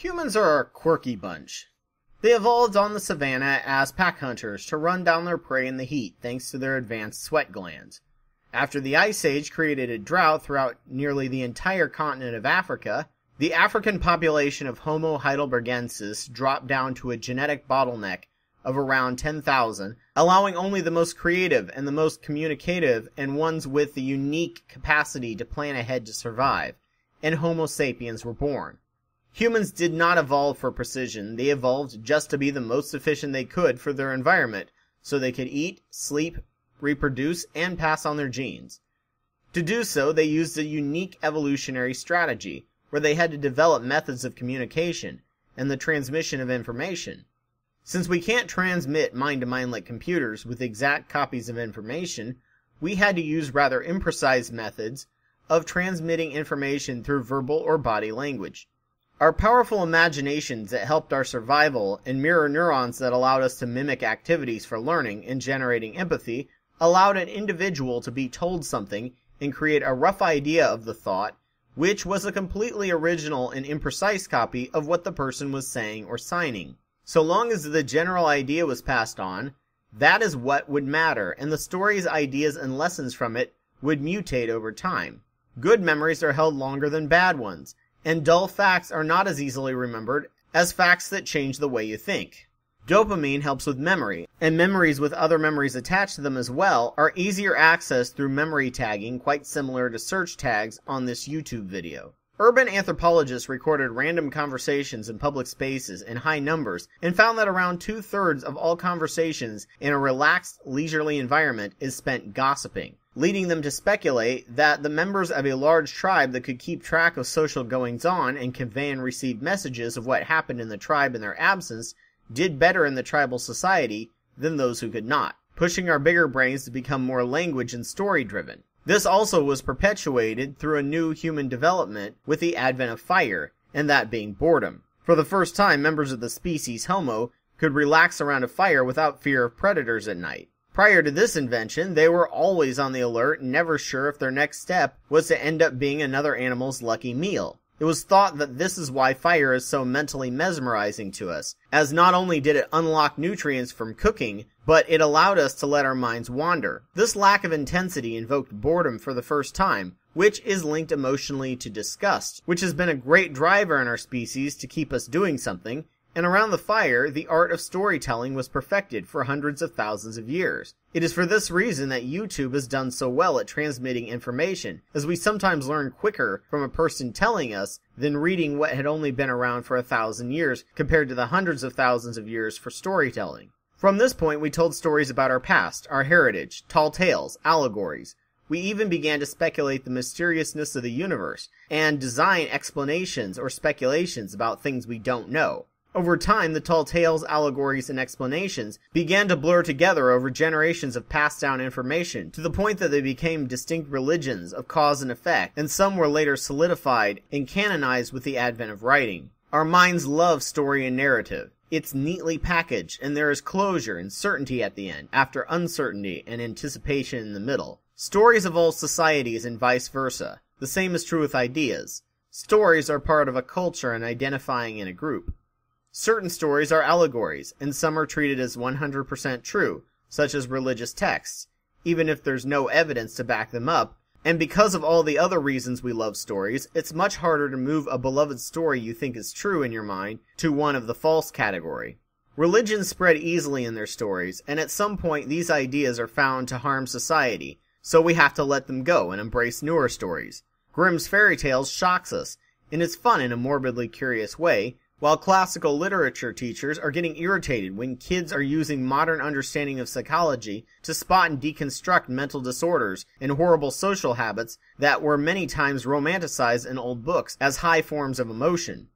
Humans are a quirky bunch. They evolved on the savannah as pack hunters to run down their prey in the heat thanks to their advanced sweat glands. After the Ice Age created a drought throughout nearly the entire continent of Africa, the African population of Homo heidelbergensis dropped down to a genetic bottleneck of around 10,000, allowing only the most creative and the most communicative and ones with the unique capacity to plan ahead to survive, and Homo sapiens were born. Humans did not evolve for precision, they evolved just to be the most efficient they could for their environment, so they could eat, sleep, reproduce, and pass on their genes. To do so, they used a unique evolutionary strategy, where they had to develop methods of communication and the transmission of information. Since we can't transmit mind to mind like computers with exact copies of information, we had to use rather imprecise methods of transmitting information through verbal or body language. Our powerful imaginations that helped our survival and mirror neurons that allowed us to mimic activities for learning and generating empathy allowed an individual to be told something and create a rough idea of the thought, which was a completely original and imprecise copy of what the person was saying or signing. So long as the general idea was passed on, that is what would matter, and the story's ideas and lessons from it would mutate over time. Good memories are held longer than bad ones, and dull facts are not as easily remembered as facts that change the way you think. Dopamine helps with memory, and memories with other memories attached to them as well are easier accessed through memory tagging, quite similar to search tags on this YouTube video. Urban anthropologists recorded random conversations in public spaces in high numbers and found that around two thirds of all conversations in a relaxed, leisurely environment is spent gossiping leading them to speculate that the members of a large tribe that could keep track of social goings on and convey and receive messages of what happened in the tribe in their absence did better in the tribal society than those who could not, pushing our bigger brains to become more language and story driven. This also was perpetuated through a new human development with the advent of fire, and that being boredom. For the first time, members of the species Homo could relax around a fire without fear of predators at night. Prior to this invention, they were always on the alert never sure if their next step was to end up being another animal's lucky meal. It was thought that this is why fire is so mentally mesmerizing to us, as not only did it unlock nutrients from cooking, but it allowed us to let our minds wander. This lack of intensity invoked boredom for the first time, which is linked emotionally to disgust, which has been a great driver in our species to keep us doing something, and around the fire, the art of storytelling was perfected for hundreds of thousands of years. It is for this reason that YouTube has done so well at transmitting information, as we sometimes learn quicker from a person telling us than reading what had only been around for a thousand years compared to the hundreds of thousands of years for storytelling. From this point, we told stories about our past, our heritage, tall tales, allegories. We even began to speculate the mysteriousness of the universe and design explanations or speculations about things we don't know. Over time, the tall tales, allegories, and explanations began to blur together over generations of passed down information to the point that they became distinct religions of cause and effect, and some were later solidified and canonized with the advent of writing. Our minds love story and narrative. It's neatly packaged, and there is closure and certainty at the end, after uncertainty and anticipation in the middle. Stories of all societies and vice versa. The same is true with ideas. Stories are part of a culture and identifying in a group. Certain stories are allegories, and some are treated as 100% true, such as religious texts, even if there's no evidence to back them up. And because of all the other reasons we love stories, it's much harder to move a beloved story you think is true in your mind to one of the false category. Religions spread easily in their stories, and at some point these ideas are found to harm society, so we have to let them go and embrace newer stories. Grimm's fairy tales shocks us, and it's fun in a morbidly curious way, while classical literature teachers are getting irritated when kids are using modern understanding of psychology to spot and deconstruct mental disorders and horrible social habits that were many times romanticized in old books as high forms of emotion.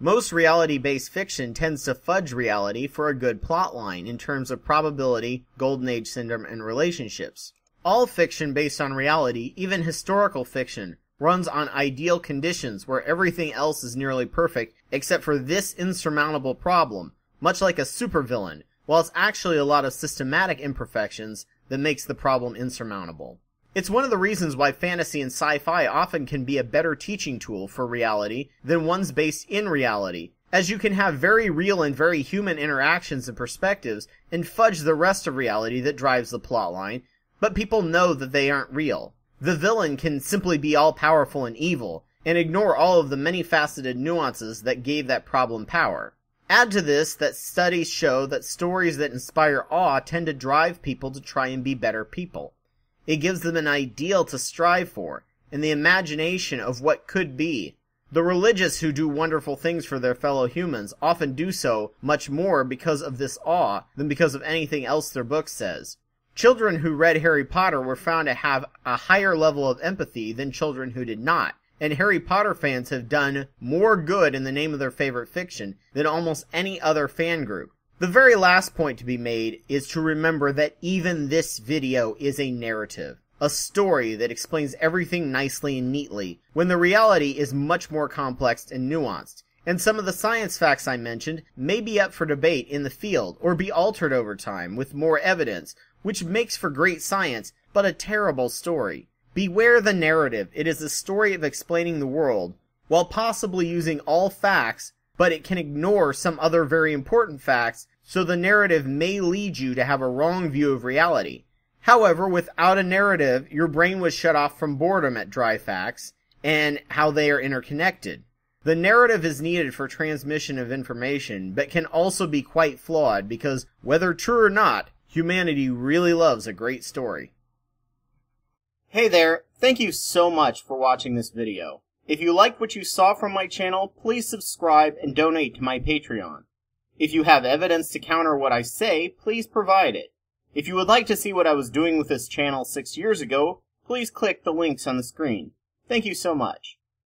Most reality-based fiction tends to fudge reality for a good plotline in terms of probability, golden age syndrome, and relationships. All fiction based on reality, even historical fiction, runs on ideal conditions where everything else is nearly perfect except for this insurmountable problem, much like a supervillain, while it's actually a lot of systematic imperfections that makes the problem insurmountable. It's one of the reasons why fantasy and sci-fi often can be a better teaching tool for reality than ones based in reality, as you can have very real and very human interactions and perspectives and fudge the rest of reality that drives the plotline, but people know that they aren't real. The villain can simply be all powerful and evil, and ignore all of the many faceted nuances that gave that problem power. Add to this that studies show that stories that inspire awe tend to drive people to try and be better people. It gives them an ideal to strive for, and the imagination of what could be. The religious who do wonderful things for their fellow humans often do so much more because of this awe than because of anything else their book says. Children who read Harry Potter were found to have a higher level of empathy than children who did not, and Harry Potter fans have done more good in the name of their favorite fiction than almost any other fan group. The very last point to be made is to remember that even this video is a narrative a story that explains everything nicely and neatly, when the reality is much more complex and nuanced. And some of the science facts I mentioned may be up for debate in the field or be altered over time with more evidence, which makes for great science, but a terrible story. Beware the narrative. It is a story of explaining the world, while possibly using all facts, but it can ignore some other very important facts, so the narrative may lead you to have a wrong view of reality. However, without a narrative, your brain was shut off from boredom at dry facts and how they are interconnected. The narrative is needed for transmission of information, but can also be quite flawed because, whether true or not, humanity really loves a great story. Hey there, thank you so much for watching this video. If you liked what you saw from my channel, please subscribe and donate to my Patreon. If you have evidence to counter what I say, please provide it. If you would like to see what I was doing with this channel six years ago, please click the links on the screen. Thank you so much.